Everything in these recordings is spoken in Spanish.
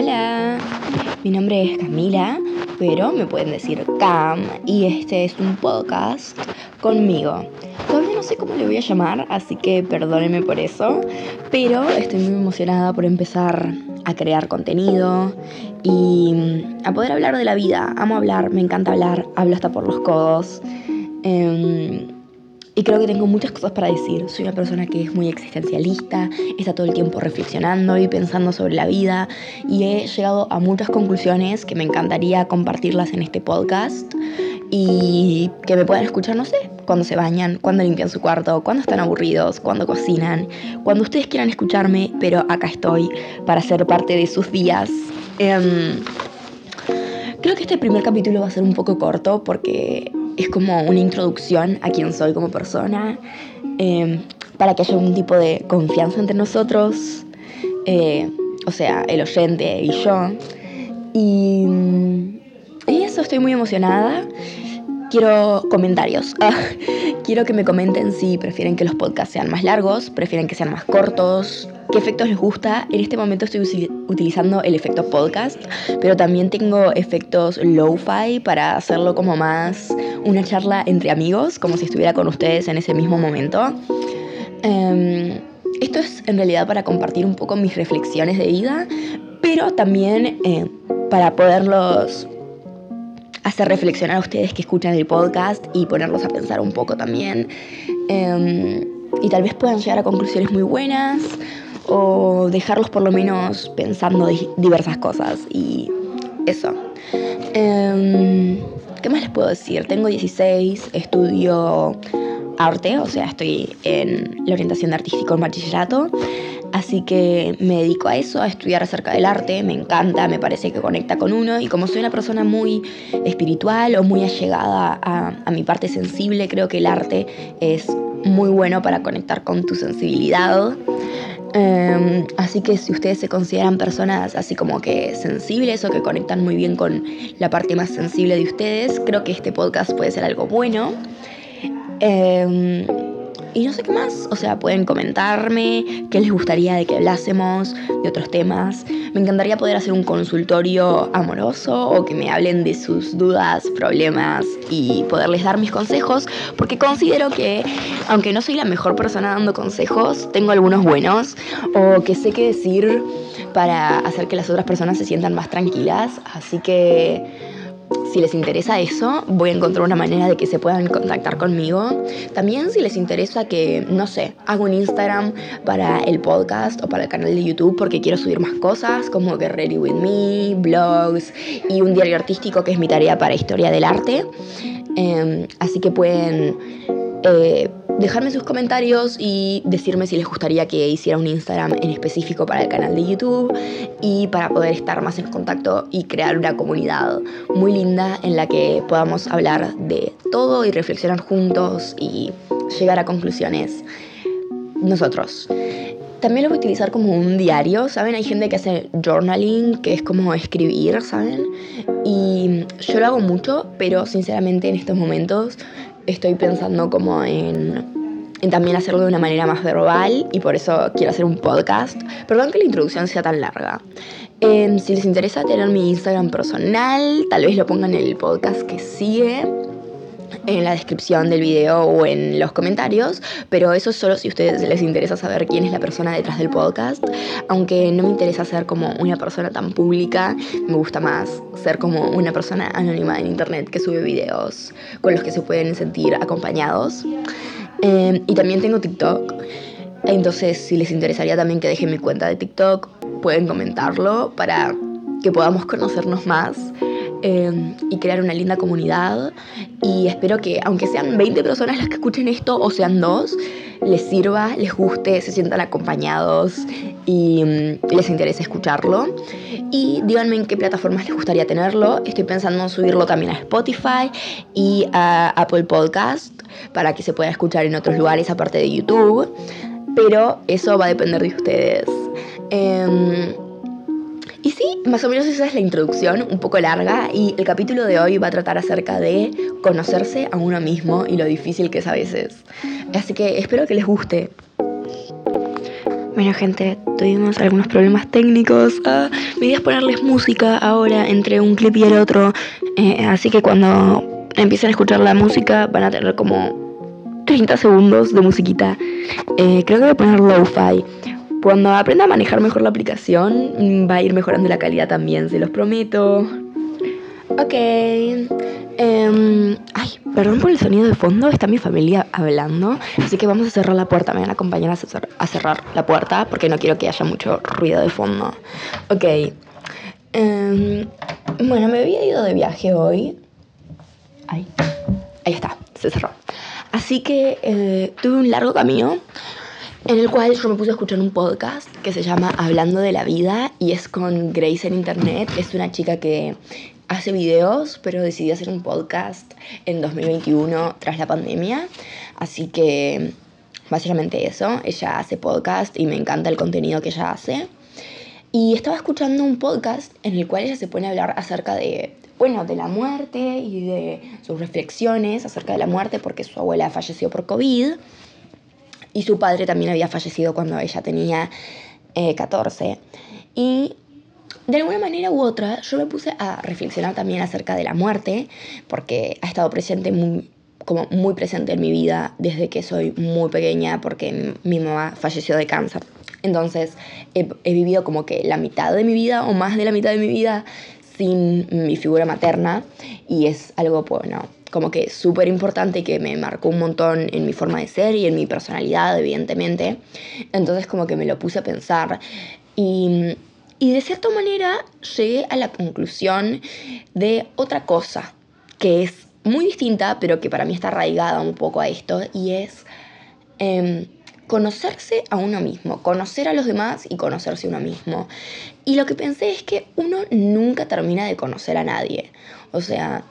Hola, mi nombre es Camila, pero me pueden decir Cam y este es un podcast conmigo. Todavía no sé cómo le voy a llamar, así que perdónenme por eso, pero estoy muy emocionada por empezar a crear contenido y a poder hablar de la vida. Amo hablar, me encanta hablar, hablo hasta por los codos. Em, y creo que tengo muchas cosas para decir. Soy una persona que es muy existencialista, está todo el tiempo reflexionando y pensando sobre la vida y he llegado a muchas conclusiones que me encantaría compartirlas en este podcast y que me puedan escuchar, no sé, cuando se bañan, cuando limpian su cuarto, cuando están aburridos, cuando cocinan, cuando ustedes quieran escucharme, pero acá estoy para ser parte de sus días. Em, creo que este primer capítulo va a ser un poco corto porque es como una introducción a quién soy como persona, em, para que haya un tipo de confianza entre nosotros, eh, o sea, el oyente y yo. Y, y eso, estoy muy emocionada. Quiero comentarios. quiero que me comenten si prefieren que los podcasts sean más largos, prefieren que sean más cortos, qué efectos les gusta. En este momento estoy utilizando el efecto podcast, pero también tengo efectos lo-fi para hacerlo como más una charla entre amigos, como si estuviera con ustedes en ese mismo momento. Em, esto es en realidad para compartir un poco mis reflexiones de vida, pero también eh, para poderlos hacer reflexionar a ustedes que escuchan el podcast y ponerlos a pensar un poco también. Em, y tal vez puedan llegar a conclusiones muy buenas o dejarlos por lo menos pensando diversas cosas y eso. Em, ¿Qué más les puedo decir? Tengo 16, estudio arte, o sea, estoy en la orientación de artístico en bachillerato, así que me dedico a eso, a estudiar acerca del arte, me encanta, me parece que conecta con uno y como soy una persona muy espiritual o muy allegada a, mi parte sensible, creo que el arte es muy bueno para conectar con tu sensibilidad. Em, así que si ustedes se consideran personas así como que sensibles o que conectan muy bien con la parte más sensible de ustedes, creo que este podcast puede ser algo bueno. Em, y no sé qué más, o sea, pueden comentarme qué les gustaría de que hablásemos, de otros temas. Me encantaría poder hacer un consultorio amoroso o que me hablen de sus dudas, problemas y poderles dar mis consejos, porque considero que, aunque no soy la mejor persona dando consejos, tengo algunos buenos o que sé qué decir para hacer que las otras personas se sientan más tranquilas. Así que si les interesa eso, voy a encontrar una manera de que se puedan contactar conmigo. También si les interesa que, no sé, hago un Instagram para el podcast o para el canal de YouTube porque quiero subir más cosas como Get Ready With Me, blogs y un diario artístico que es mi tarea para historia del arte. Em, así que pueden... Eh, dejarme sus comentarios y decirme si les gustaría que hiciera un Instagram en específico para el canal de YouTube y para poder estar más en contacto y crear una comunidad muy linda en la que podamos hablar de todo y reflexionar juntos y llegar a conclusiones nosotros. También lo voy a utilizar como un diario, ¿saben? Hay gente que hace journaling, que es como escribir, ¿saben? Y yo lo hago mucho, pero sinceramente en estos momentos estoy pensando como en, también hacerlo de una manera más verbal y por eso quiero hacer un podcast. Perdón que la introducción sea tan larga. Em, si les interesa tener mi Instagram personal, tal vez lo pongan en el podcast que sigue en la descripción del video o en los comentarios, pero eso es solo si a ustedes les interesa saber quién es la persona detrás del podcast. Aunque no me interesa ser como una persona tan pública, me gusta más ser como una persona anónima en internet que sube videos con los que se pueden sentir acompañados. Em, y también tengo TikTok. Entonces, si les interesaría también que dejen mi cuenta de TikTok, pueden comentarlo para que podamos conocernos más Em, y crear una linda comunidad. Y espero que, aunque sean 20 personas las que escuchen esto, o sean dos, les sirva, les guste, se sientan acompañados y mm, les interese escucharlo. Y díganme en qué plataformas les gustaría tenerlo. Estoy pensando en subirlo también a Spotify y a Apple Podcast para que se pueda escuchar en otros lugares aparte de YouTube. Pero eso va a depender de ustedes. Em, y sí, más o menos esa es la introducción, un poco larga, y el capítulo de hoy va a tratar acerca de conocerse a uno mismo y lo difícil que es a veces. Así que espero que les guste. Bueno gente, tuvimos algunos problemas técnicos. Ah, mi idea es ponerles música ahora entre un clip y el otro. Eh, así que cuando empiecen a escuchar la música van a tener como 30 segundos de musiquita. Eh, creo que voy a poner lo-fi. Cuando aprenda a manejar mejor la aplicación va a ir mejorando la calidad también, se los prometo. Ok. Em, ay, perdón por el sonido de fondo, está mi familia hablando, así que vamos a cerrar la puerta. Me van a acompañar a, cerrar la puerta porque no quiero que haya mucho ruido de fondo. Ok. Em, bueno, me había ido de viaje hoy. Ay, ahí está, se cerró. Así que eh, tuve un largo camino en el cual yo me puse a escuchar un podcast que se llama Hablando de la Vida y es con Grace en Internet. Es una chica que hace videos, pero decidí hacer un podcast en 2021 tras la pandemia. Así que básicamente eso, ella hace podcast y me encanta el contenido que ella hace. Y estaba escuchando un podcast en el cual ella se pone a hablar acerca de, bueno, de la muerte y de sus reflexiones acerca de la muerte porque su abuela falleció por COVID y su padre también había fallecido cuando ella tenía 14. Eh, y de alguna manera u otra, yo me puse a reflexionar también acerca de la muerte, porque ha estado presente muy, como muy presente en mi vida desde que soy muy pequeña, porque mi mamá falleció de cáncer. Entonces he, he vivido como que la mitad de mi vida o más de la mitad de mi vida sin mi figura materna y es algo, bueno, como que súper importante que me marcó un montón en mi forma de ser y en mi personalidad, evidentemente. Entonces como que me lo puse a pensar y y de cierta manera llegué a la conclusión de otra cosa, que es muy distinta, pero que para mí está arraigada un poco a esto, y es em, conocerse a uno mismo, conocer a los demás y conocerse a uno mismo. Y lo que pensé es que uno nunca termina de conocer a nadie. O sea,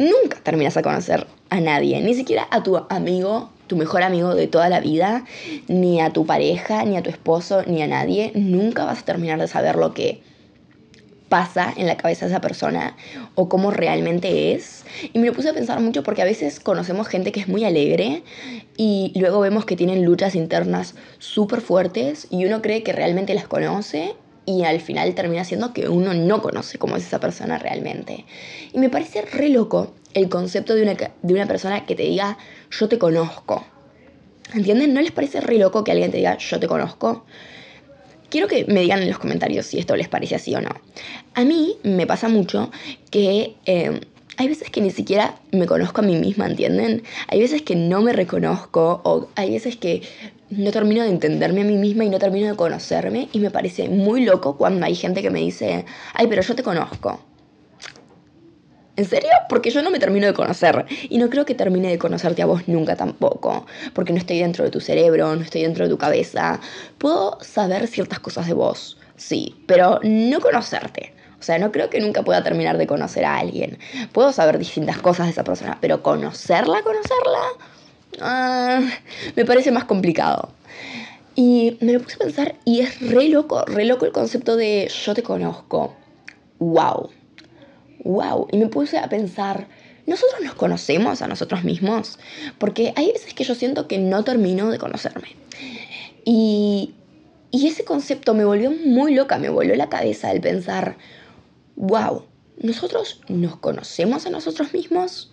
nunca terminas a conocer a nadie, ni siquiera a tu amigo tu mejor amigo de toda la vida, ni a tu pareja, ni a tu esposo, ni a nadie. Nunca vas a terminar de saber lo que pasa en la cabeza de esa persona o cómo realmente es. Y me lo puse a pensar mucho porque a veces conocemos gente que es muy alegre y luego vemos que tienen luchas internas súper fuertes y uno cree que realmente las conoce y al final termina siendo que uno no conoce cómo es esa persona realmente. Y me parece re loco el concepto de una, de una persona que te diga yo te conozco. ¿Entienden? ¿No les parece re loco que alguien te diga yo te conozco? Quiero que me digan en los comentarios si esto les parece así o no. A mí me pasa mucho que eh, hay veces que ni siquiera me conozco a mí misma, ¿entienden? Hay veces que no me reconozco o hay veces que no termino de entenderme a mí misma y no termino de conocerme y me parece muy loco cuando hay gente que me dice, ay, pero yo te conozco. ¿En serio? Porque yo no me termino de conocer. Y no creo que termine de conocerte a vos nunca tampoco. Porque no estoy dentro de tu cerebro, no estoy dentro de tu cabeza. Puedo saber ciertas cosas de vos, sí, pero no conocerte. O sea, no creo que nunca pueda terminar de conocer a alguien. Puedo saber distintas cosas de esa persona, pero conocerla, conocerla, ah, me parece más complicado. Y me lo puse a pensar y es re loco, re loco el concepto de yo te conozco. ¡Wow! wow, y me puse a pensar, ¿nosotros nos conocemos a nosotros mismos? Porque hay veces que yo siento que no termino de conocerme. Y, y ese concepto me volvió muy loca, me volvió la cabeza el pensar, wow, ¿nosotros nos conocemos a nosotros mismos?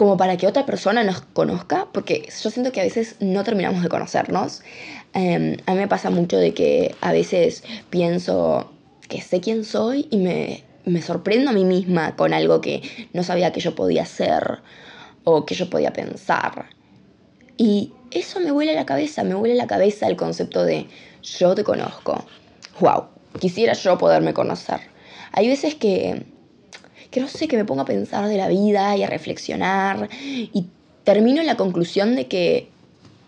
Como para que otra persona nos conozca, porque yo siento que a veces no terminamos de conocernos. Em, a mí me pasa mucho de que a veces pienso que sé quién soy y me me sorprendo a mí misma con algo que no sabía que yo podía hacer o que yo podía pensar. Y eso me vuela la cabeza, me vuela la cabeza el concepto de yo te conozco. Wow, quisiera yo poderme conocer. Hay veces que, que no sé, que me pongo a pensar de la vida y a reflexionar y termino en la conclusión de que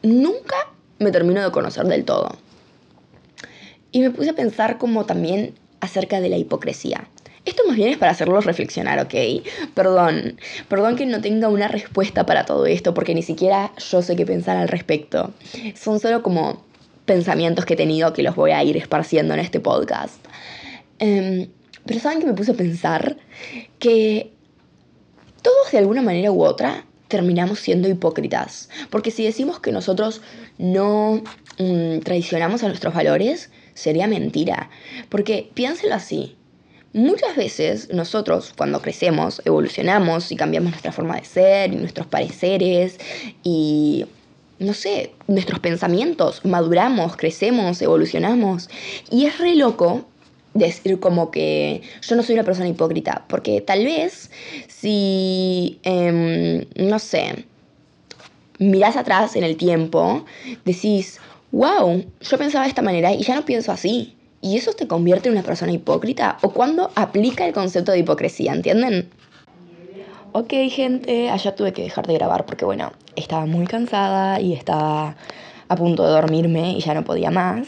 nunca me termino de conocer del todo. Y me puse a pensar como también acerca de la hipocresía. Esto más bien es para hacerlos reflexionar, ¿ok? Perdón, perdón que no tenga una respuesta para todo esto, porque ni siquiera yo sé qué pensar al respecto. Son solo como pensamientos que he tenido que los voy a ir esparciendo en este podcast. Em, pero saben que me puse a pensar que todos de alguna manera u otra terminamos siendo hipócritas. Porque si decimos que nosotros no mm, traicionamos a nuestros valores, sería mentira. Porque piénselo así. Muchas veces nosotros cuando crecemos, evolucionamos y cambiamos nuestra forma de ser y nuestros pareceres y, no sé, nuestros pensamientos, maduramos, crecemos, evolucionamos. Y es re loco decir como que yo no soy una persona hipócrita, porque tal vez si, em, no sé, mirás atrás en el tiempo, decís, wow, yo pensaba de esta manera y ya no pienso así. ¿Y eso te convierte en una persona hipócrita? ¿O cuando aplica el concepto de hipocresía? ¿Entienden? Ok, gente, allá tuve que dejar de grabar porque, bueno, estaba muy cansada y estaba a punto de dormirme y ya no podía más.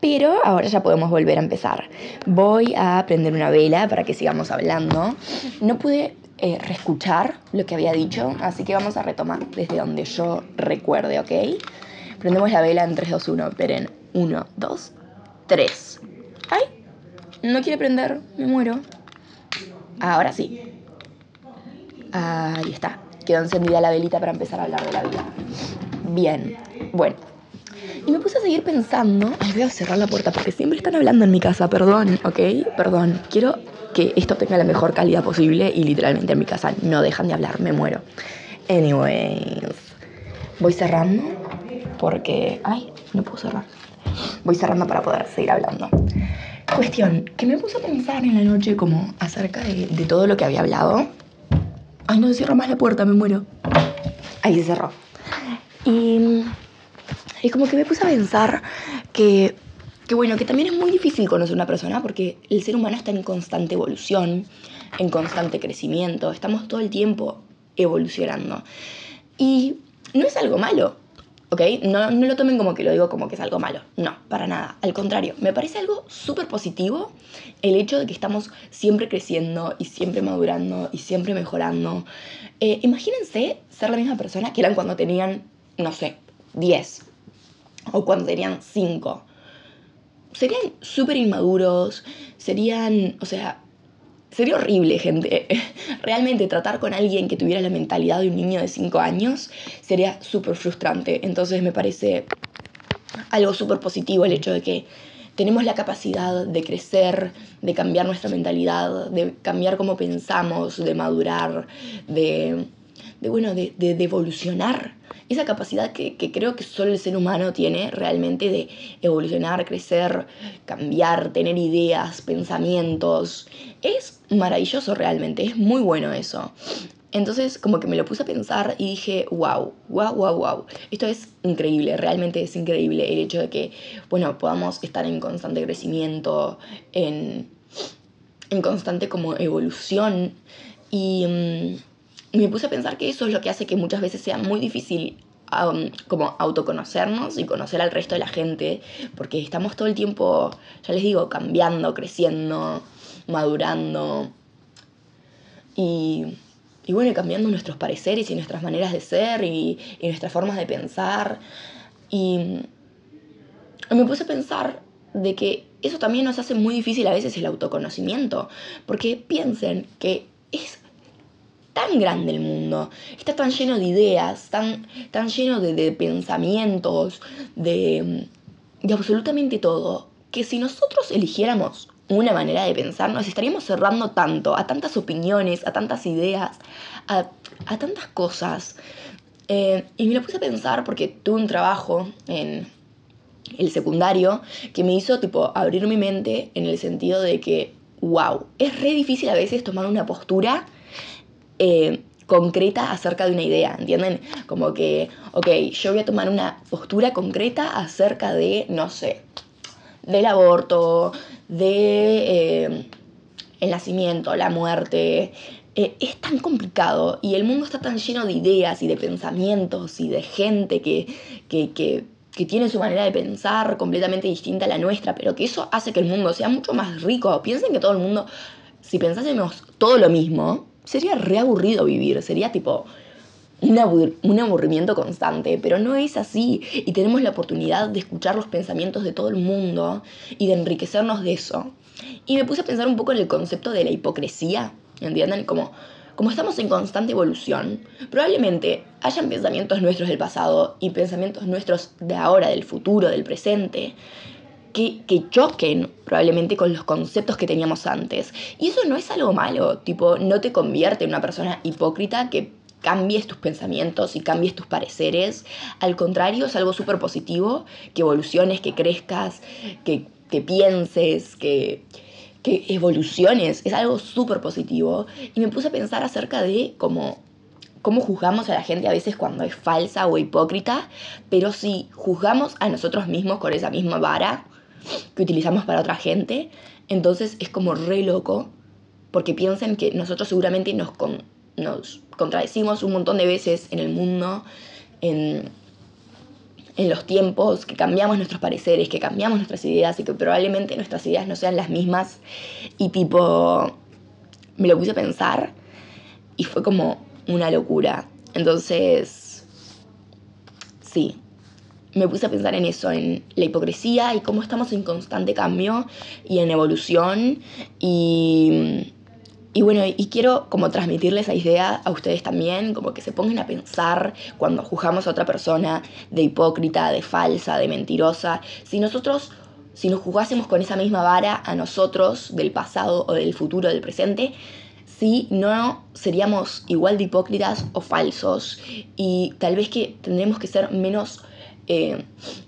Pero ahora ya podemos volver a empezar. Voy a prender una vela para que sigamos hablando. No pude eh, reescuchar lo que había dicho, así que vamos a retomar desde donde yo recuerde, ¿ok? Prendemos la vela en 3, 2, 1. Esperen. 1, 2, 3. ¡Ay! No quiere prender, me muero. Ahora sí. Ahí está. Quedó encendida la velita para empezar a hablar de la vida. Bien. Bueno. Y me puse a seguir pensando. Ay, voy a cerrar la puerta porque siempre están hablando en mi casa. Perdón, ¿ok? Perdón. Quiero que esto tenga la mejor calidad posible y literalmente en mi casa no dejan de hablar. Me muero. Anyways. Voy cerrando porque... Ay, no puedo cerrar. Voy cerrando para poder seguir hablando. Cuestión, que me puse a pensar en la noche como acerca de, todo lo que había hablado. Ay, no se cierra más la puerta, me muero. Ahí se cerró. Y, y como que me puse a pensar que, que, bueno, que también es muy difícil conocer una persona porque el ser humano está en constante evolución, en constante crecimiento, estamos todo el tiempo evolucionando. Y no es algo malo, ¿ok? No, no lo tomen como que lo digo como que es algo malo. No, para nada. Al contrario, me parece algo súper positivo el hecho de que estamos siempre creciendo y siempre madurando y siempre mejorando. Eh, imagínense ser la misma persona que eran cuando tenían, no sé, 10 o cuando tenían 5. Serían súper inmaduros, serían, o sea, Sería horrible, gente. Realmente tratar con alguien que tuviera la mentalidad de un niño de 5 años sería súper frustrante. Entonces me parece algo súper positivo el hecho de que tenemos la capacidad de crecer, de cambiar nuestra mentalidad, de cambiar cómo pensamos, de madurar, de, bueno, de, de evolucionar esa capacidad que, creo que solo el ser humano tiene realmente de evolucionar, crecer, cambiar, tener ideas, pensamientos. Es maravilloso realmente, es muy bueno eso. Entonces como que me lo puse a pensar y dije, wow, wow, wow, wow. Esto es increíble, realmente es increíble el hecho de que, bueno, podamos estar en constante crecimiento, en, en constante como evolución. Y... Me puse a pensar que eso es lo que hace que muchas veces sea muy difícil como autoconocernos y conocer al resto de la gente, porque estamos todo el tiempo, ya les digo, cambiando, creciendo, madurando y, y bueno, cambiando nuestros pareceres y nuestras maneras de ser y, y nuestras formas de pensar. Y me puse a pensar de que eso también nos hace muy difícil a veces el autoconocimiento, porque piensen que es tan grande el mundo, está tan lleno de ideas, tan, tan lleno de, pensamientos, de, de absolutamente todo, que si nosotros eligiéramos una manera de pensar, nos estaríamos cerrando tanto a tantas opiniones, a tantas ideas, a, tantas cosas. Eh, y me lo puse a pensar porque tuve un trabajo en el secundario que me hizo tipo abrir mi mente en el sentido de que, wow, es re difícil a veces tomar una postura eh, concreta acerca de una idea, ¿entienden? Como que, ok, yo voy a tomar una postura concreta acerca de, no sé, del aborto, de eh, el nacimiento, la muerte. Eh, es tan complicado y el mundo está tan lleno de ideas y de pensamientos y de gente que, que, que, que tiene su manera de pensar completamente distinta a la nuestra, pero que eso hace que el mundo sea mucho más rico. Piensen que todo el mundo, si pensásemos todo lo mismo, sería reaburrido vivir, sería tipo un, aburrimiento constante, pero no es así y tenemos la oportunidad de escuchar los pensamientos de todo el mundo y de enriquecernos de eso. Y me puse a pensar un poco en el concepto de la hipocresía, ¿entienden? Como como estamos en constante evolución, probablemente hayan pensamientos nuestros del pasado y pensamientos nuestros de ahora, del futuro, del presente, que, que, choquen probablemente con los conceptos que teníamos antes. Y eso no es algo malo, tipo, no te convierte en una persona hipócrita que cambies tus pensamientos y cambies tus pareceres. Al contrario, es algo súper positivo, que evoluciones, que crezcas, que, que pienses, que, que evoluciones. Es algo súper positivo. Y me puse a pensar acerca de cómo cómo juzgamos a la gente a veces cuando es falsa o hipócrita, pero si juzgamos a nosotros mismos con esa misma vara que utilizamos para otra gente, entonces es como re loco, porque piensen que nosotros seguramente nos, nos contradecimos un montón de veces en el mundo, en, en los tiempos, que cambiamos nuestros pareceres, que cambiamos nuestras ideas y que probablemente nuestras ideas no sean las mismas. Y tipo, me lo puse a pensar y fue como una locura. Entonces, sí, me puse a pensar en eso, en la hipocresía y cómo estamos en constante cambio y en evolución. Y y bueno, y quiero como transmitirle esa idea a ustedes también, como que se pongan a pensar cuando juzgamos a otra persona de hipócrita, de falsa, de mentirosa, si nosotros, si nos juzgásemos con esa misma vara a nosotros del pasado o del futuro, del presente, si no seríamos igual de hipócritas o falsos y tal vez que tendremos que ser menos eh,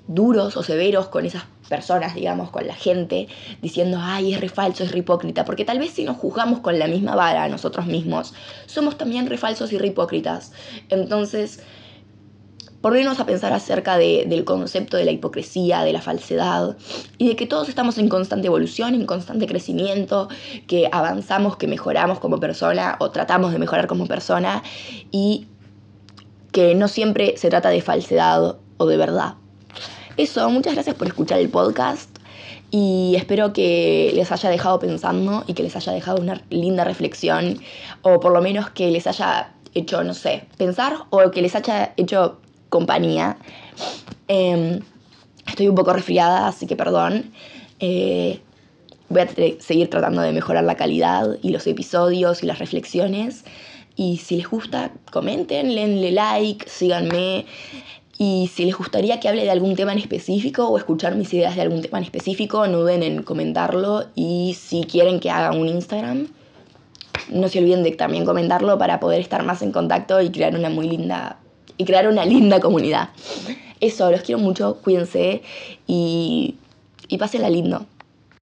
duros o severos con esas personas, digamos, con la gente, diciendo, ay, es re falso, es hipócrita, porque tal vez si nos juzgamos con la misma vara a nosotros mismos, somos también re falsos y hipócritas. Entonces, ponernos a pensar acerca del concepto de la hipocresía, de la falsedad, y de que todos estamos en constante evolución, en constante crecimiento, que avanzamos, que mejoramos como persona o tratamos de mejorar como persona, y que no siempre se trata de falsedad o de verdad. Eso, muchas gracias por escuchar el podcast y espero que les haya dejado pensando y que les haya dejado una linda reflexión o por lo menos que les haya hecho, no sé, pensar o que les haya hecho compañía. Em, estoy un poco resfriada, así que perdón. Eh, voy a seguir tratando de mejorar la calidad y los episodios y las reflexiones. Y si les gusta, comenten, denle like, síganme. Y si les gustaría que hable de algún tema en específico o escuchar mis ideas de algún tema en específico, no duden en comentarlo. Y si quieren que haga un Instagram, no se olviden de también comentarlo para poder estar más en contacto y crear una muy linda y crear una linda comunidad. Eso, los quiero mucho, cuídense y, y pásenla lindo.